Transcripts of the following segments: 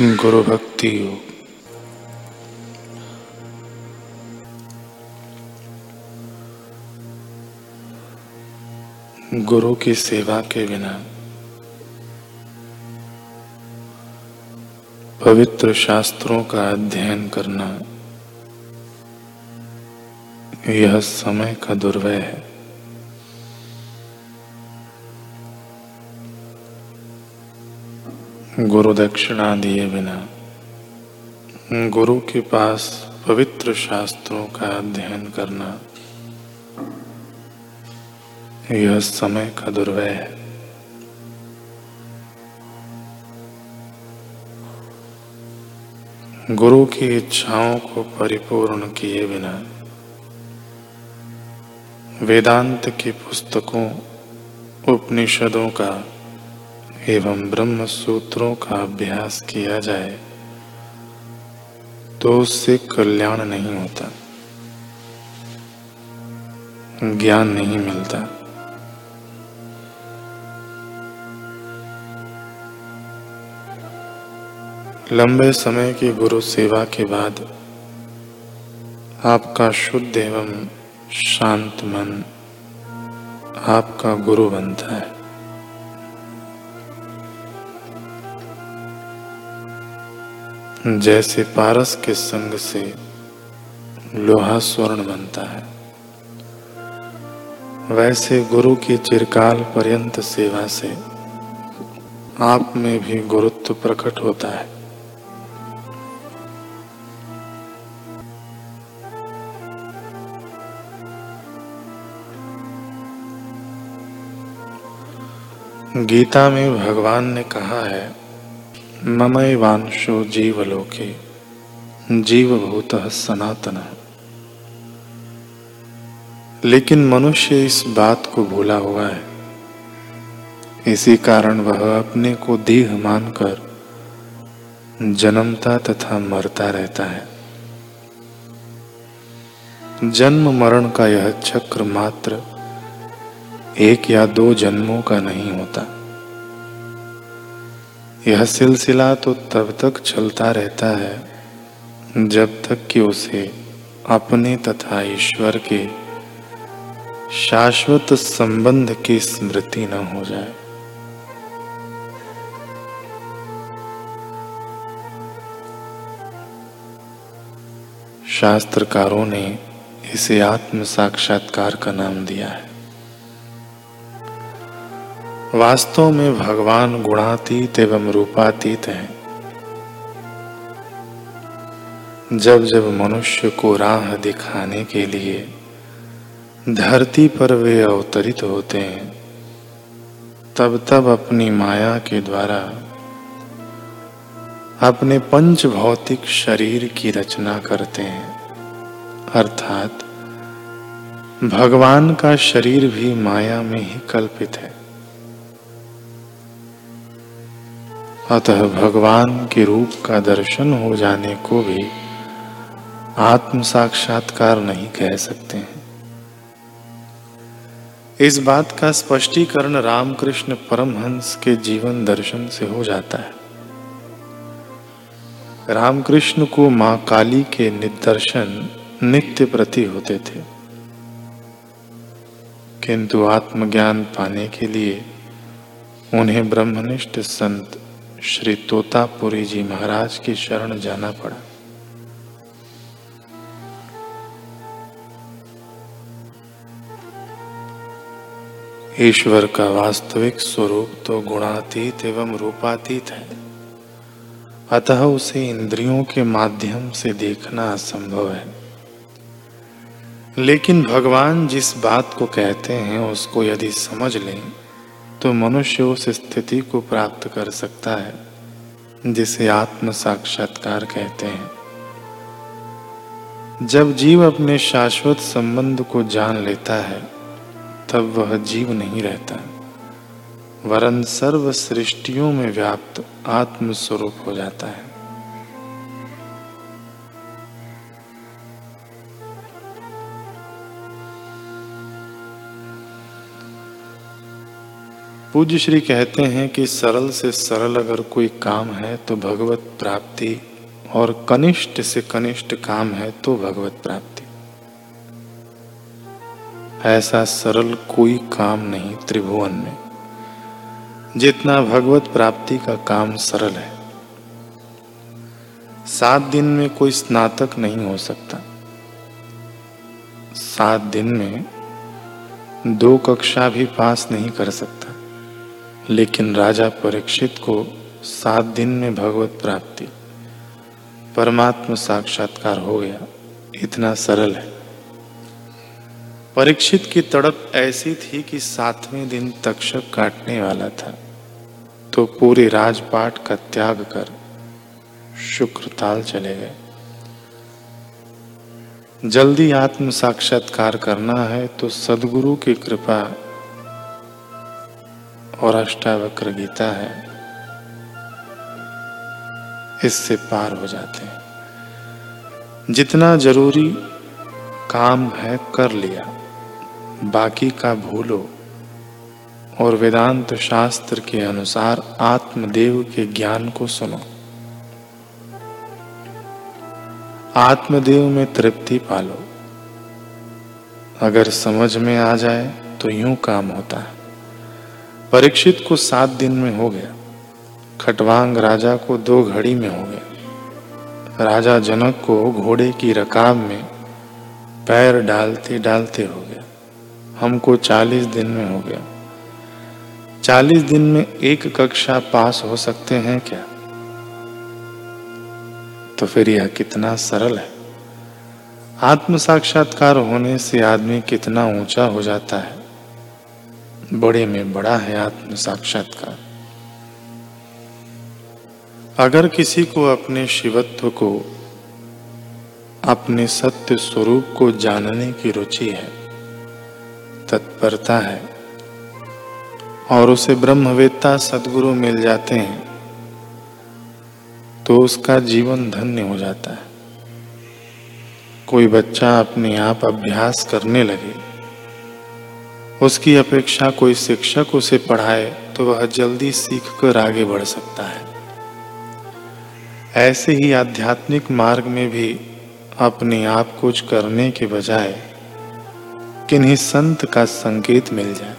गुरु भक्ति योग। गुरु की सेवा के बिना पवित्र शास्त्रों का अध्ययन करना यह समय का दुर्वय है। गुरु दक्षिणा दिए बिना। गुरु के पास पवित्र शास्त्रों का अध्ययन करना, यह समय का दुर्वय है। गुरु की इच्छाओं को परिपूर्ण किए बिना, वेदांत की पुस्तकों, उपनिषदों का एवं ब्रह्म सूत्रों का अभ्यास किया जाए तो उससे कल्याण नहीं होता, ज्ञान नहीं मिलता। लंबे समय की गुरु सेवा के बाद आपका शुद्ध एवं शांत मन आपका गुरु बनता है। जैसे पारस के संग से लोहा स्वर्ण बनता है। वैसे गुरु की चिरकाल पर्यंत सेवा से आप में भी गुरुत्व प्रकट होता है। गीता में भगवान ने कहा है ममैवांशो जीवलोके, जीवभूत सनातन। लेकिन मनुष्य इस बात को भूला हुआ है। इसी कारण वह अपने को देह मानकर जन्मता तथा मरता रहता है। जन्म मरण का यह चक्र मात्र एक या दो जन्मों का नहीं होता। यह सिलसिला तो तब तक चलता रहता है, जब तक कि उसे अपने तथा ईश्वर के शाश्वत संबंध की स्मृति न हो जाए। शास्त्रकारों ने इसे आत्म साक्षात्कार का नाम दिया है। वास्तव में भगवान गुणातीत एवं रूपातीत हैं। जब जब मनुष्य को राह दिखाने के लिए धरती पर वे अवतरित होते हैं, तब तब अपनी माया के द्वारा अपने पंच भौतिक शरीर की रचना करते हैं। अर्थात भगवान का शरीर भी माया में ही कल्पित है। अतः भगवान के रूप का दर्शन हो जाने को भी आत्म साक्षात्कार नहीं कह सकते हैं। इस बात का स्पष्टीकरण रामकृष्ण परमहंस के जीवन दर्शन से हो जाता है। रामकृष्ण को माँ काली के निदर्शन नित्य प्रति होते थे। किंतु आत्मज्ञान पाने के लिए उन्हें ब्रह्मनिष्ठ संत श्री तोतापुरी जी महाराज की शरण जाना पड़ा। ईश्वर का वास्तविक स्वरूप तो गुणातीत एवं रूपातीत है। अतः उसे इंद्रियों के माध्यम से देखना असंभव है। लेकिन भगवान जिस बात को कहते हैं, उसको यदि समझ लें तो मनुष्य उस स्थिति को प्राप्त कर सकता है, जिसे आत्म साक्षात्कार कहते हैं। जब जीव अपने शाश्वत संबंध को जान लेता है, तब वह जीव नहीं रहता। वरन सर्व सृष्टियों में व्याप्त आत्म स्वरूप हो जाता है। पूज्य श्री कहते हैं कि सरल से सरल अगर कोई काम है तो भगवत प्राप्ति, और कनिष्ठ से कनिष्ठ काम है तो भगवत प्राप्ति। ऐसा सरल कोई काम नहीं त्रिभुवन में। जितना भगवत प्राप्ति का काम सरल है। सात दिन में कोई स्नातक नहीं हो सकता। सात दिन में दो कक्षा भी पास नहीं कर सकता। लेकिन राजा परीक्षित को सात दिन में भगवत प्राप्ति। परमात्मा साक्षात्कार हो गया। इतना सरल है। परीक्षित की तड़प ऐसी थी कि सातवें दिन तक्षक काटने वाला था। तो पूरे राजपाट का त्याग कर शुक्रताल चले गए। जल्दी आत्म साक्षात्कार करना है तो सदगुरु की कृपा और अष्टावक्र गीता है, इससे पार हो जाते हैं। जितना ज़रूरी काम है, कर लिया। बाकी का भूलो। और वेदांत शास्त्र के अनुसार आत्मदेव के ज्ञान को सुनो। आत्मदेव में तृप्ति पालो। अगर समझ में आ जाए तो यूँ काम होता है। परीक्षित को सात दिन में हो गया। खटवांग राजा को दो घड़ी में हो गया। राजा जनक को घोड़े की रकाब में पैर डालते डालते हो गया। हमको चालीस दिन में हो गया। चालीस दिन में एक कक्षा पास हो सकते हैं क्या? तो फिर यह कितना सरल है। आत्म साक्षात्कार होने से आदमी कितना ऊँचा हो जाता है। बड़े में बड़ा है आत्म साक्षात्कार। अगर किसी को अपने शिवत्व को, अपने सत्य स्वरूप को जानने की रुचि है, तत्परता है, और उसे ब्रह्मवेत्ता सदगुरु मिल जाते हैं तो उसका जीवन धन्य हो जाता है। कोई बच्चा अपने आप अभ्यास करने लगे उसकी अपेक्षा कोई शिक्षक उसे पढ़ाए तो वह जल्दी सीख कर आगे बढ़ सकता है। ऐसे ही आध्यात्मिक मार्ग में भी अपने आप कुछ करने के बजाय किन्हीं संत का संकेत मिल जाए,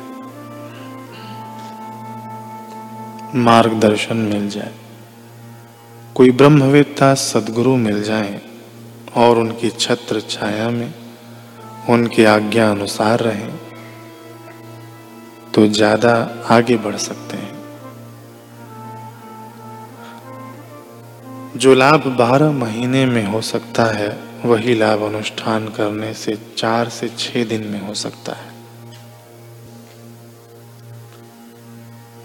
मार्गदर्शन मिल जाए, कोई ब्रह्मवेत्ता सदगुरु मिल जाए और उनकी छत्र छाया में उनकी आज्ञा अनुसार रहे। तो ज़्यादा आगे बढ़ सकते हैं। जो लाभ बारह महीने में हो सकता है, वही लाभ अनुष्ठान करने से चार से छह दिन में हो सकता है।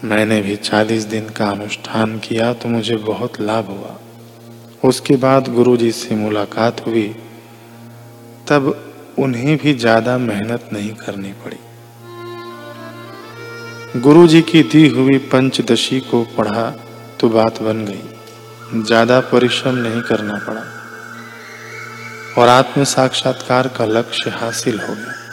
मैंने भी चालीस दिन का अनुष्ठान किया तो मुझे बहुत लाभ हुआ। उसके बाद गुरु जी से मुलाकात हुई, तब उन्हें भी ज़्यादा मेहनत नहीं करनी पड़ी। गुरु जी की दी हुई पंचदशी को पढ़ा तो बात बन गई। ज़्यादा परिश्रम नहीं करना पड़ा। और आत्म साक्षात्कार का लक्ष्य हासिल हो गया।